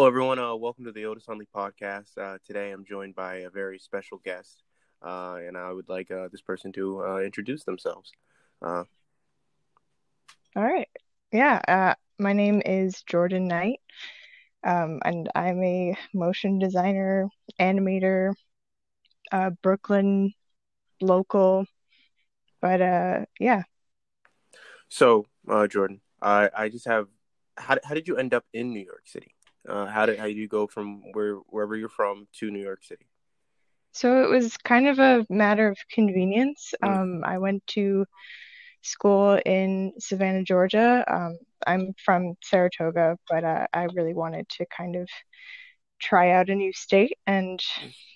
Hello, everyone. Uh, welcome to the Otis Huntley podcast. Uh, today, I'm joined by a very special guest, uh, and I would like uh, this person to uh, introduce themselves. Uh, All right. Yeah. my name is Jordan Knight, um, and I'm a motion designer, animator, Brooklyn local. But yeah. So, Jordan, I, I just have. How, how did you end up in New York City? Uh, how did how did you go from where wherever you're from to New York City? So it was kind of a matter of convenience. Mm. Um, I went to school in Savannah, Georgia. Um, I'm from Saratoga, but uh, I really wanted to kind of try out a new state and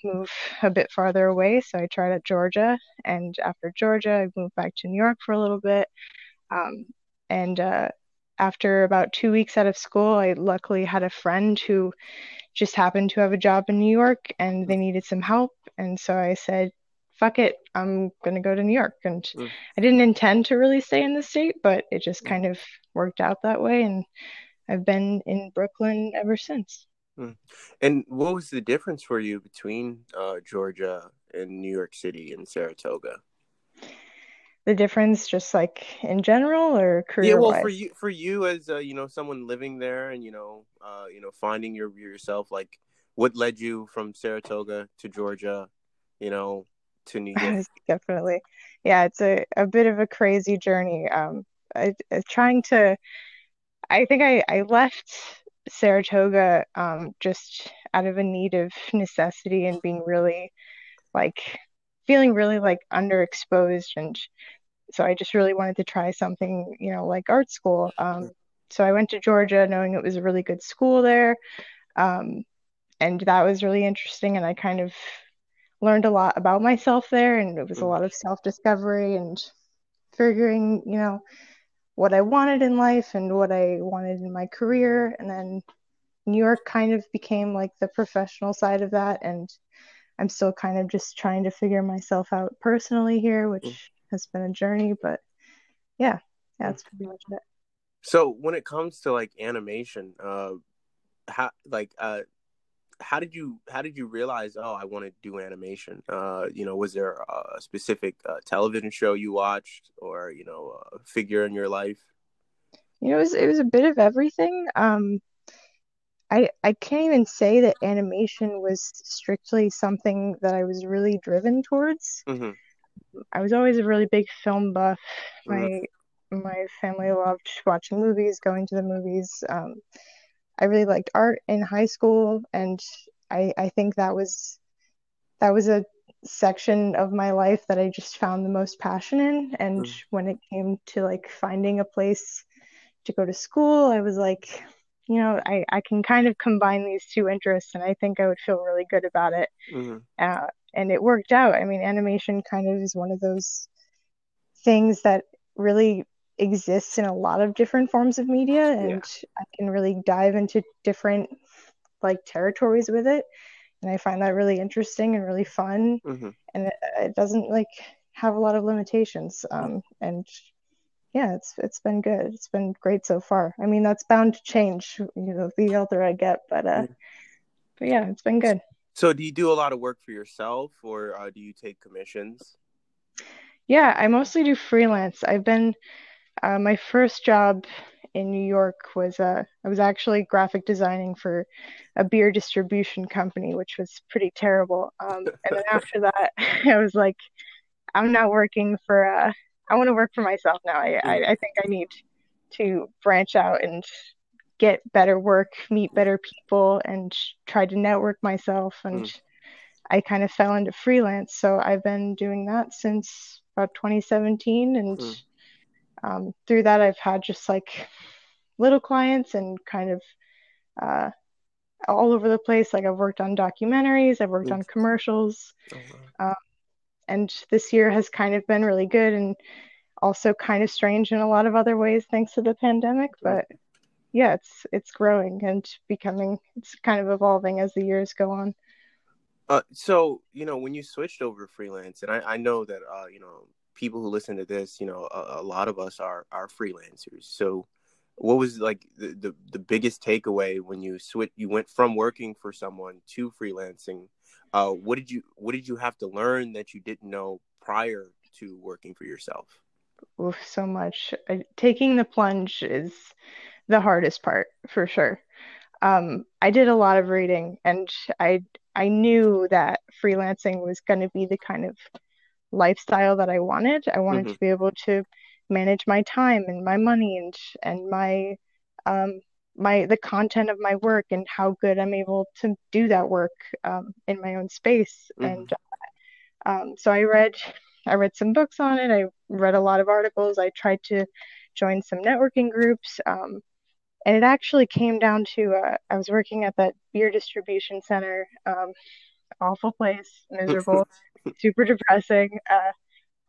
move a bit farther away. So I tried out Georgia, and after Georgia, I moved back to New York for a little bit. Um, and uh, after about two weeks out of school, I luckily had a friend who just happened to have a job in New York and they needed some help. And so I said, fuck it, I'm going to go to New York. And mm. I didn't intend to really stay in the state, but it just mm. kind of worked out that way. And I've been in Brooklyn ever since. Mm. And what was the difference for you between uh, Georgia and New York City and Saratoga? The difference just like in general or career yeah well for you for you as uh, you know someone living there and you know uh, you know finding your yourself like what led you from saratoga to georgia you know to new york? Definitely. Yeah it's a, a bit of a crazy journey. Um I, I trying to i think i i left saratoga um just out of a need of necessity and being really like feeling really like underexposed and so I just really wanted to try something, you know, like art school. Um, so I went to Georgia knowing it was a really good school there. Um, and that was really interesting. And I kind of learned a lot about myself there. And it was a lot of self discovery and figuring, you know, what I wanted in life and what I wanted in my career. And then New York kind of became like the professional side of that. And I'm still kind of just trying to figure myself out personally here, which has been a journey, but yeah, yeah, that's pretty much it. So when it comes to like animation, uh, how like uh, how did you how did you realize oh I want to do animation? Uh, you know, was there a specific uh, television show you watched, or you know, a figure in your life? You know, it was it was a bit of everything. Um, I I can't even say that animation was strictly something that I was really driven towards. Mm-hmm. I was always a really big film buff. My mm. my family loved watching movies, going to the movies. Um, I really liked art in high school, and I I think that was that was a section of my life that I just found the most passion in. And mm. when it came to like finding a place to go to school, I was like, you know, I, I can kind of combine these two interests and I think I would feel really good about it. Mm-hmm. Uh, and it worked out. I mean, animation kind of is one of those things that really exists in a lot of different forms of media, and yeah. I can really dive into different like territories with it, and I find that really interesting and really fun. Mm-hmm. And it, it, doesn't like have a lot of limitations. Um, and yeah, it's it's been good. It's been great so far. I mean, that's bound to change, you know, the older I get, but uh, but yeah, it's been good. So, do you do a lot of work for yourself, or uh, do you take commissions? Yeah, I mostly do freelance. I've been uh, my first job in New York was uh, I was actually graphic designing for a beer distribution company, which was pretty terrible. Um, and then after that, I was like, I'm not working for. Uh, I want to work for myself now. I, I, I think I need to branch out and get better work, meet better people, and try to network myself. And mm. I kind of fell into freelance. So I've been doing that since about 2017. And mm. um, through that, I've had just like little clients and kind of uh, all over the place. Like I've worked on documentaries, I've worked mm. on commercials. Oh, wow. um, and this year has kind of been really good and also kind of strange in a lot of other ways thanks to the pandemic. But yeah, it's it's growing and becoming it's kind of evolving as the years go on. Uh, so you know when you switched over freelance, and I, I know that uh, you know people who listen to this, you know, a, a lot of us are are freelancers. So what was like the, the, the biggest takeaway when you switch you went from working for someone to freelancing uh, what did you what did you have to learn that you didn't know prior to working for yourself? Oof, so much. I, taking the plunge is the hardest part for sure. Um, i did a lot of reading and i i knew that freelancing was going to be the kind of lifestyle that i wanted. I wanted mm-hmm. to be able to manage my time and my money and and my um, my the content of my work and how good I'm able to do that work um, in my own space. Mm-hmm. And um, so I read I read some books on it. I read a lot of articles. I tried to join some networking groups. Um, and it actually came down to uh, I was working at that beer distribution center. Um, awful place, miserable, super depressing. Uh,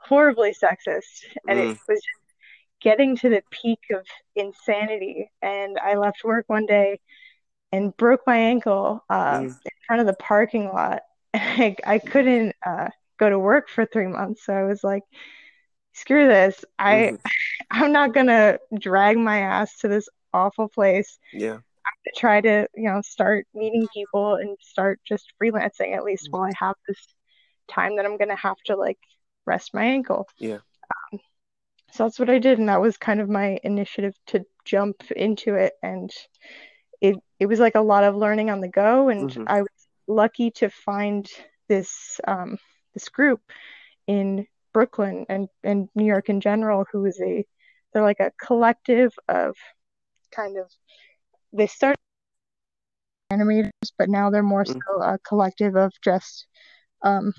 horribly sexist and mm. it was just getting to the peak of insanity and i left work one day and broke my ankle uh, mm. in front of the parking lot I, I couldn't uh, go to work for three months so i was like screw this i mm. i'm not gonna drag my ass to this awful place yeah i'm gonna try to you know start meeting people and start just freelancing at least mm. while i have this time that i'm gonna have to like rest my ankle. Yeah. So that's what I did, and that was kind of my initiative to jump into it. And it it was like a lot of learning on the go, and mm-hmm. I was lucky to find this um, this group in Brooklyn and and New York in general, who is a they're like a collective of kind of they started animators, but now they're more mm-hmm. so a collective of just um,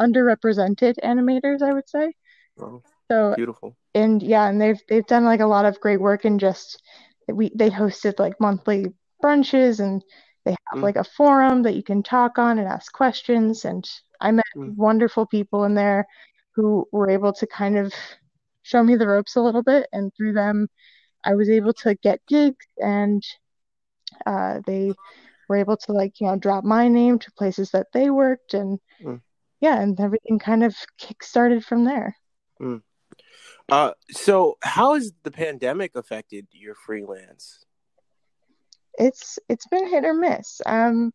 underrepresented animators, I would say. Oh, so beautiful. And yeah, and they've they've done like a lot of great work and just we they hosted like monthly brunches and they have mm. like a forum that you can talk on and ask questions and I met mm. wonderful people in there who were able to kind of show me the ropes a little bit and through them I was able to get gigs and uh, they were able to like you know drop my name to places that they worked and mm yeah, and everything kind of kick-started from there. Mm. Uh, so how has the pandemic affected your freelance? It's it's been hit or miss. Um,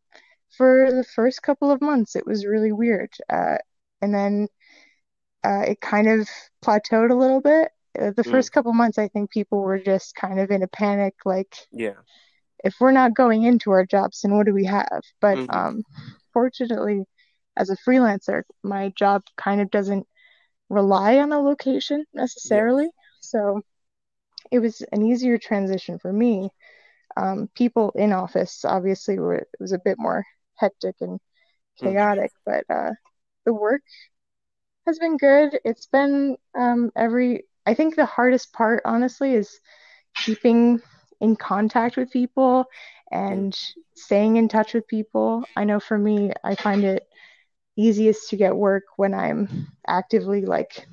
for the first couple of months, it was really weird, uh, and then uh, it kind of plateaued a little bit. Uh, the mm. first couple months, I think people were just kind of in a panic, like, yeah, if we're not going into our jobs, then what do we have? But mm-hmm. um, fortunately, as a freelancer, my job kind of doesn't rely on a location necessarily. Yeah. So it was an easier transition for me. Um, people in office obviously were it was a bit more hectic and hmm. chaotic, mm. but uh, the work has been good. It's been um, every. I think the hardest part, honestly, is keeping in contact with people and mm. staying in touch with people. I know for me, I find it easiest to get work when I'm actively like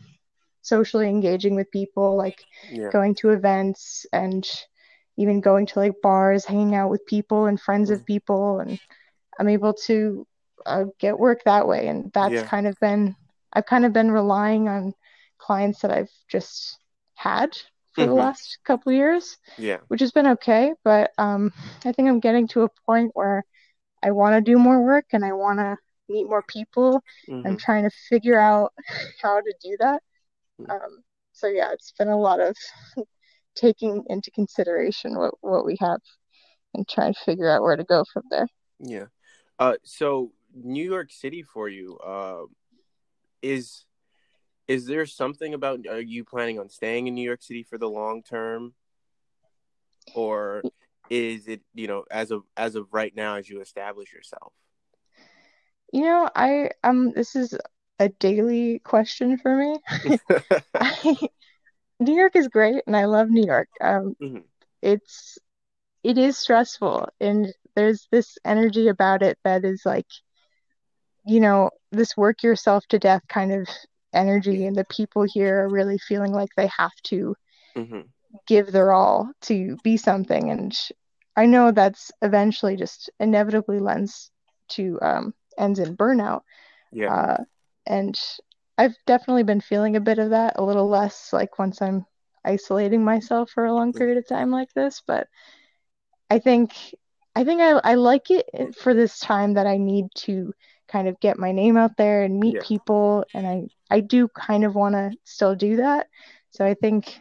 socially engaging with people, like yeah. going to events and even going to like bars, hanging out with people and friends of mm. people, and I'm able to uh, get work that way. And that's yeah. kind of been I've kind of been relying on clients that I've just had for mm-hmm. the last couple years, yeah, which has been okay. But um, I think I'm getting to a point where I want to do more work and I want to meet more people. Mm-hmm. I'm trying to figure out how to do that. Mm. Um, so yeah, it's been a lot of taking into consideration what what we have and trying to figure out where to go from there. Yeah. Uh, so New York City for you uh, is is there something about are you planning on staying in New York City for the long term or is it you know as of as of right now as you establish yourself you know, I um this is a daily question for me. I, New York is great and I love New York. Um mm-hmm. it's it is stressful and there's this energy about it that is like you know, this work yourself to death kind of energy and the people here are really feeling like they have to mm-hmm. give their all to be something and I know that's eventually just inevitably lends to um ends in burnout. Yeah. Uh, and I've definitely been feeling a bit of that, a little less like once I'm isolating myself for a long period of time like this, but I think I think I, I like it for this time that I need to kind of get my name out there and meet yeah. people and I I do kind of want to still do that. So I think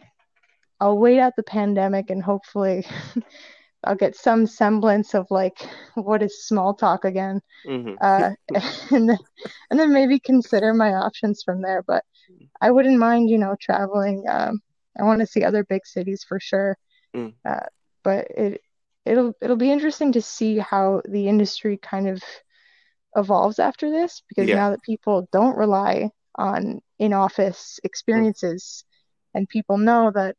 I'll wait out the pandemic and hopefully I'll get some semblance of like what is small talk again, mm-hmm. uh, and then and then maybe consider my options from there. But I wouldn't mind, you know, traveling. Um, I want to see other big cities for sure. Mm. Uh, but it it'll it'll be interesting to see how the industry kind of evolves after this because yeah. now that people don't rely on in office experiences mm. and people know that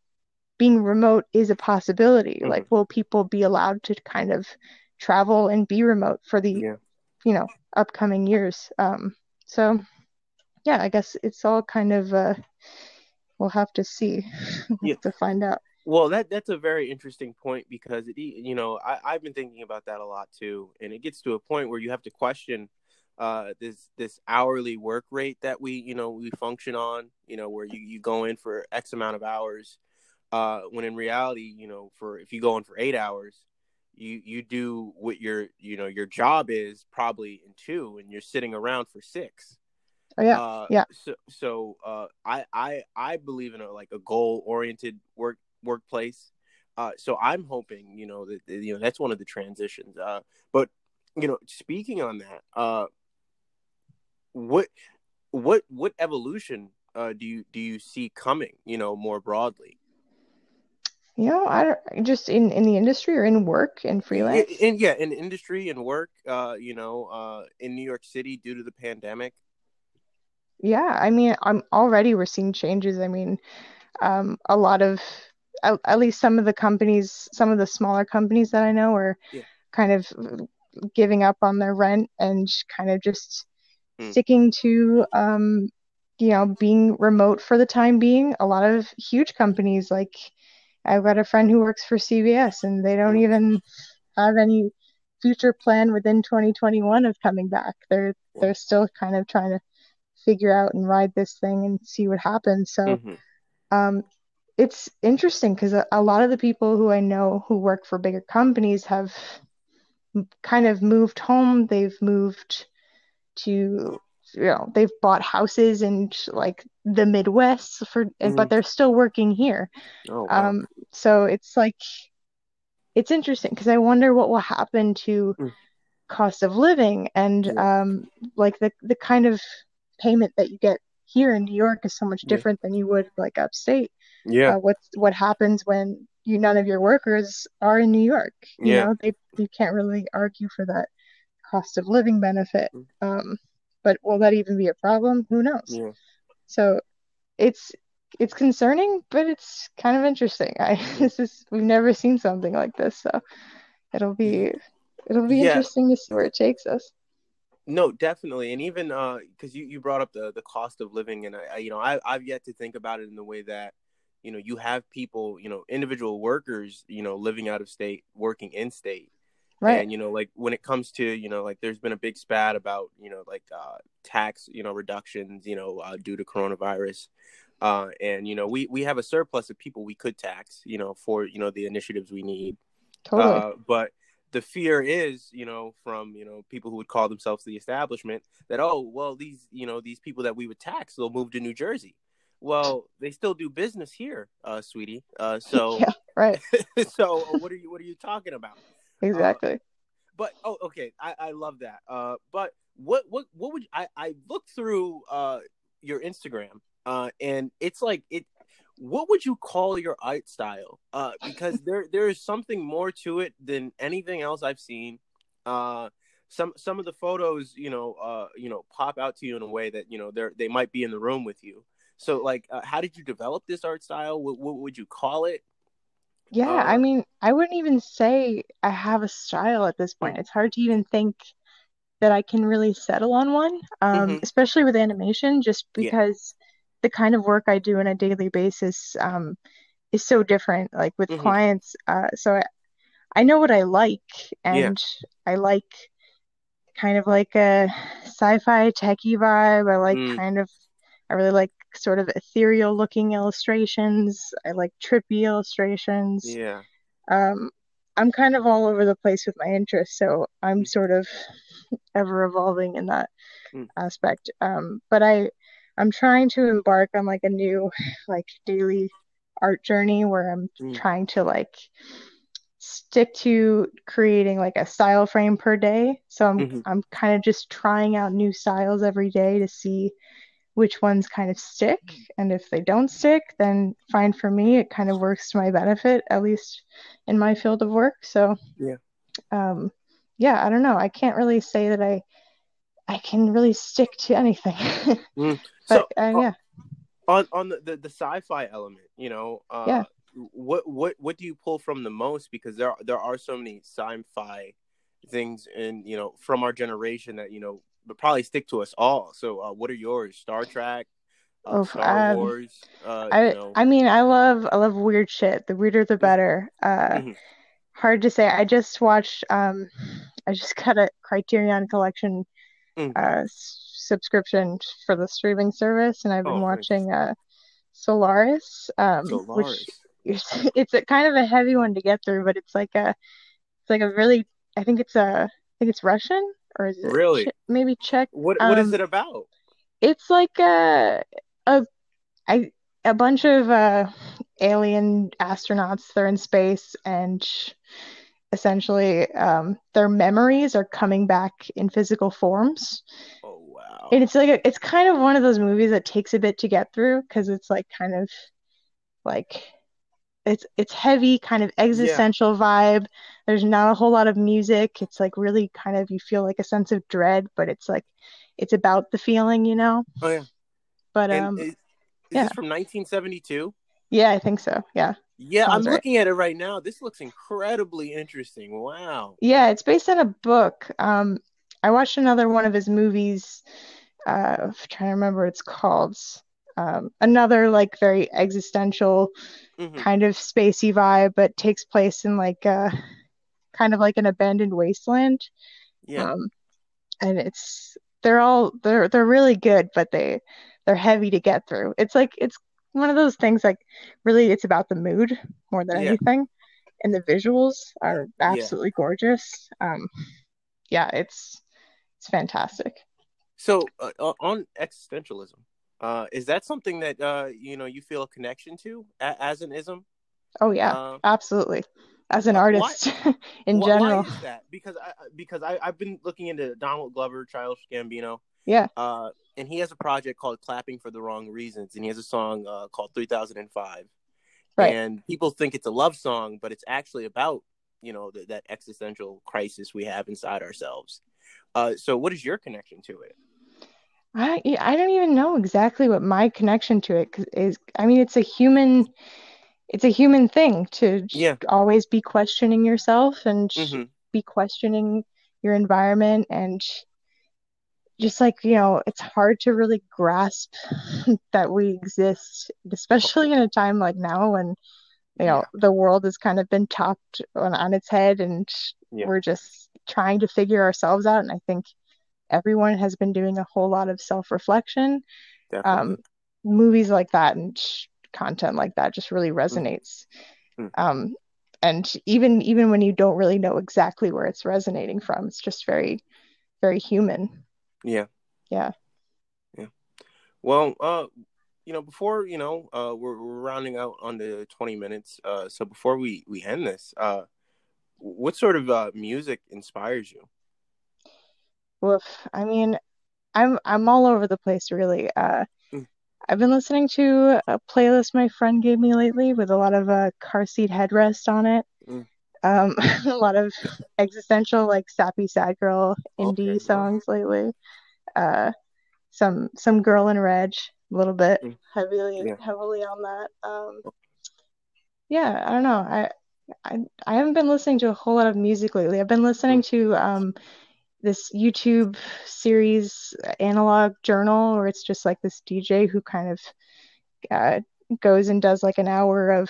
being remote is a possibility. Mm-hmm. Like, will people be allowed to kind of travel and be remote for the, yeah. you know, upcoming years? Um, so, yeah, I guess it's all kind of, uh, we'll have to see yeah. to find out. Well, that that's a very interesting point because it, you know, I, I've been thinking about that a lot too, and it gets to a point where you have to question uh, this this hourly work rate that we you know we function on you know where you, you go in for x amount of hours uh, when in reality, you know, for if you go in for eight hours, you you do what your you know your job is probably in two, and you're sitting around for six. Oh, yeah, uh, yeah. So so uh, I I I believe in a like a goal oriented work workplace. Uh, so I'm hoping you know that you know that's one of the transitions. Uh, but you know, speaking on that, uh, what what what evolution uh, do you do you see coming? You know, more broadly. You know, I don't just in in the industry or in work and freelance. In, in, yeah, in industry and work. Uh, you know, uh, in New York City due to the pandemic. Yeah, I mean, I'm already we're seeing changes. I mean, um, a lot of at, at least some of the companies, some of the smaller companies that I know are yeah. kind of giving up on their rent and kind of just hmm. sticking to um, you know being remote for the time being. A lot of huge companies like I've got a friend who works for CVS and they don't even have any future plan within 2021 of coming back. They're they're still kind of trying to figure out and ride this thing and see what happens. So mm-hmm. um, it's interesting because a, a, lot of the people who I know who work for bigger companies have kind of moved home. They've moved to you know they've bought houses in like the Midwest for, mm-hmm. but they're still working here. Oh, wow. Um, so it's like it's interesting because I wonder what will happen to mm. cost of living and yeah. um, like the the kind of payment that you get here in New York is so much different yeah. than you would like upstate. Yeah. Uh, what's what happens when you none of your workers are in New York? You yeah. know, they you can't really argue for that cost of living benefit. Mm. Um, but will that even be a problem? Who knows? Yeah. So it's it's concerning, but it's kind of interesting. I this is we've never seen something like this, so it'll be it'll be yeah. interesting to see where it takes us. No, definitely, and even because uh, you you brought up the the cost of living, and I, you know I I've yet to think about it in the way that you know you have people you know individual workers you know living out of state working in state Right. And you know, like when it comes to you know, like there's been a big spat about you know, like uh, tax you know reductions you know uh, due to coronavirus, uh, and you know we we have a surplus of people we could tax you know for you know the initiatives we need. Totally. Uh, but the fear is you know from you know people who would call themselves the establishment that oh well these you know these people that we would tax they'll move to New Jersey. Well, they still do business here, uh, sweetie. Uh, so yeah, right. so what are you what are you talking about? Exactly. Uh, but oh, okay, I, I love that. Uh, but what what what would I I looked through uh your Instagram uh and it's like it. What would you call your art style? Uh, because there there is something more to it than anything else I've seen. Uh, some some of the photos, you know, uh, you know, pop out to you in a way that you know they they might be in the room with you. So, like, uh, how did you develop this art style? What, what would you call it? Yeah, I um, mean, I wouldn't even say I have a style at this point. It's hard to even think that I can really settle on one, um, mm-hmm. especially with animation, just because yeah. the kind of work I do on a daily basis um, is so different, like with mm-hmm. clients. Uh, so I, I know what I like, and yeah. I like kind of like a sci-fi techie vibe. I like mm. kind of, I really like sort of ethereal looking illustrations. I like trippy illustrations. Yeah. Um, I'm kind of all over the place with my interests, so I'm sort of ever evolving in that mm. aspect. Um, but I I'm trying to embark on like a new like daily art journey where I'm mm. trying to like stick to creating like a style frame per day. So I'm mm-hmm. I'm kind of just trying out new styles every day to see which ones kind of stick and if they don't stick then fine for me it kind of works to my benefit at least in my field of work so yeah. um yeah i don't know i can't really say that i i can really stick to anything. Mm. but so, uh, yeah. on on the, the, the sci-fi element you know uh yeah. what what what do you pull from the most? Because there are, there are so many sci-fi things and you know from our generation that you know but probably stick to us all. So, uh, what are yours? Star Trek, uh, oh, Star um, Wars. Uh, I, you know. I mean, I love I love weird shit. The weirder, the better. Uh, mm-hmm. Hard to say. I just watched. Um, I just got a Criterion Collection mm. uh, subscription for the streaming service, and I've been oh, watching uh, Solaris, um, Solaris. which it's a kind of a heavy one to get through, but it's like a it's like a really I think it's a I think it's Russian or is it really che- maybe Czech? What What um, is it about? It's like a a I a bunch of uh, alien astronauts. They're in space and essentially um, their memories are coming back in physical forms. Oh wow! And it's like a, it's kind of one of those movies that takes a bit to get through because it's like kind of like it's it's heavy kind of existential yeah. vibe. There's not a whole lot of music. It's like really kind of you feel like a sense of dread but it's like it's about the feeling you know? Oh yeah. But and um is, is yeah. this from 1972 yeah i think so. Yeah. Yeah Sounds i'm right. looking at it right now. This looks incredibly interesting. Wow. Yeah it's based on a book. Um i watched another one of his movies uh I'm trying to remember what it's called um, another like very existential mm-hmm. kind of spacey vibe, but takes place in like a kind of like an abandoned wasteland. Yeah. Um, and it's they're all they're they're really good, but they they're heavy to get through. It's like it's one of those things like really it's about the mood more than yeah. anything. And the visuals are absolutely yeah. gorgeous. Um yeah, it's it's fantastic. So uh, on existentialism, uh, is that something that uh, you know you feel a connection to a- as an ism? Oh yeah, uh, absolutely. As an artist why, in why, general. Why is that? Because I because I, I've been looking into Donald Glover, Childish Gambino. Yeah. Uh, and he has a project called "Clapping for the Wrong Reasons," and he has a song uh, called "3005." Right. And people think it's a love song, but it's actually about you know the, that existential crisis we have inside ourselves. Uh, so, what is your connection to it? I I don't even know exactly what my connection to it is. I mean, it's a human, it's a human thing to yeah. always be questioning yourself and mm-hmm. be questioning your environment and just like you know it's hard to really grasp that we exist especially in a time like now when you know yeah. the world has kind of been topped on, on its head and yeah. we're just trying to figure ourselves out and i think everyone has been doing a whole lot of self reflection. Um, movies like that and content like that just really mm-hmm. resonates. Mm-hmm. Um, and even even when you don't really know exactly where it's resonating from, it's just very, very human. Yeah. Yeah. Yeah. Well, uh, you know, before you know, uh, we're, we're rounding out on the twenty minutes. Uh, so before we we end this, uh, what sort of uh music inspires you? Woof. I mean, I'm I'm all over the place really. Uh, mm. I've been listening to a playlist my friend gave me lately with a lot of uh, car seat headrest on it. Mm. Um, a lot of existential, like sappy sad girl indie okay, songs lately. Uh, some some girl in red, a little bit mm. heavily yeah. heavily on that. Um, yeah, I don't know. I I I haven't been listening to a whole lot of music lately. I've been listening to um this YouTube series, Analog Journal, where it's just like this DJ who kind of uh, goes and does like an hour of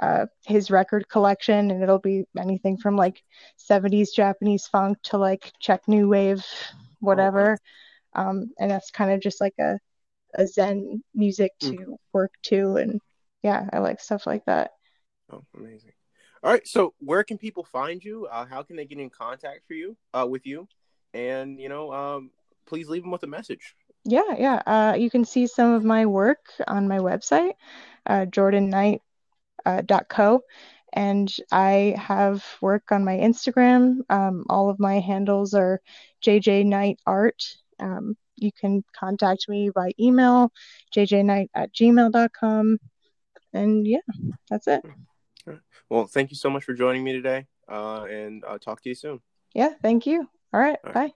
uh, his record collection, and it'll be anything from like 70s Japanese funk to like Czech new wave, whatever. Um, and that's kind of just like a, a zen music to mm. work to and yeah i like stuff like that oh amazing all right so where can people find you uh, how can they get in contact for you uh, with you and you know um, please leave them with a message yeah yeah uh, you can see some of my work on my website uh, jordanknight.co uh, and I have work on my Instagram. Um, all of my handles are JJ Knight Art. Um, you can contact me by email, jjknight at gmail.com. And yeah, that's it. Well, thank you so much for joining me today. Uh, and I'll talk to you soon. Yeah, thank you. All right, All right. bye.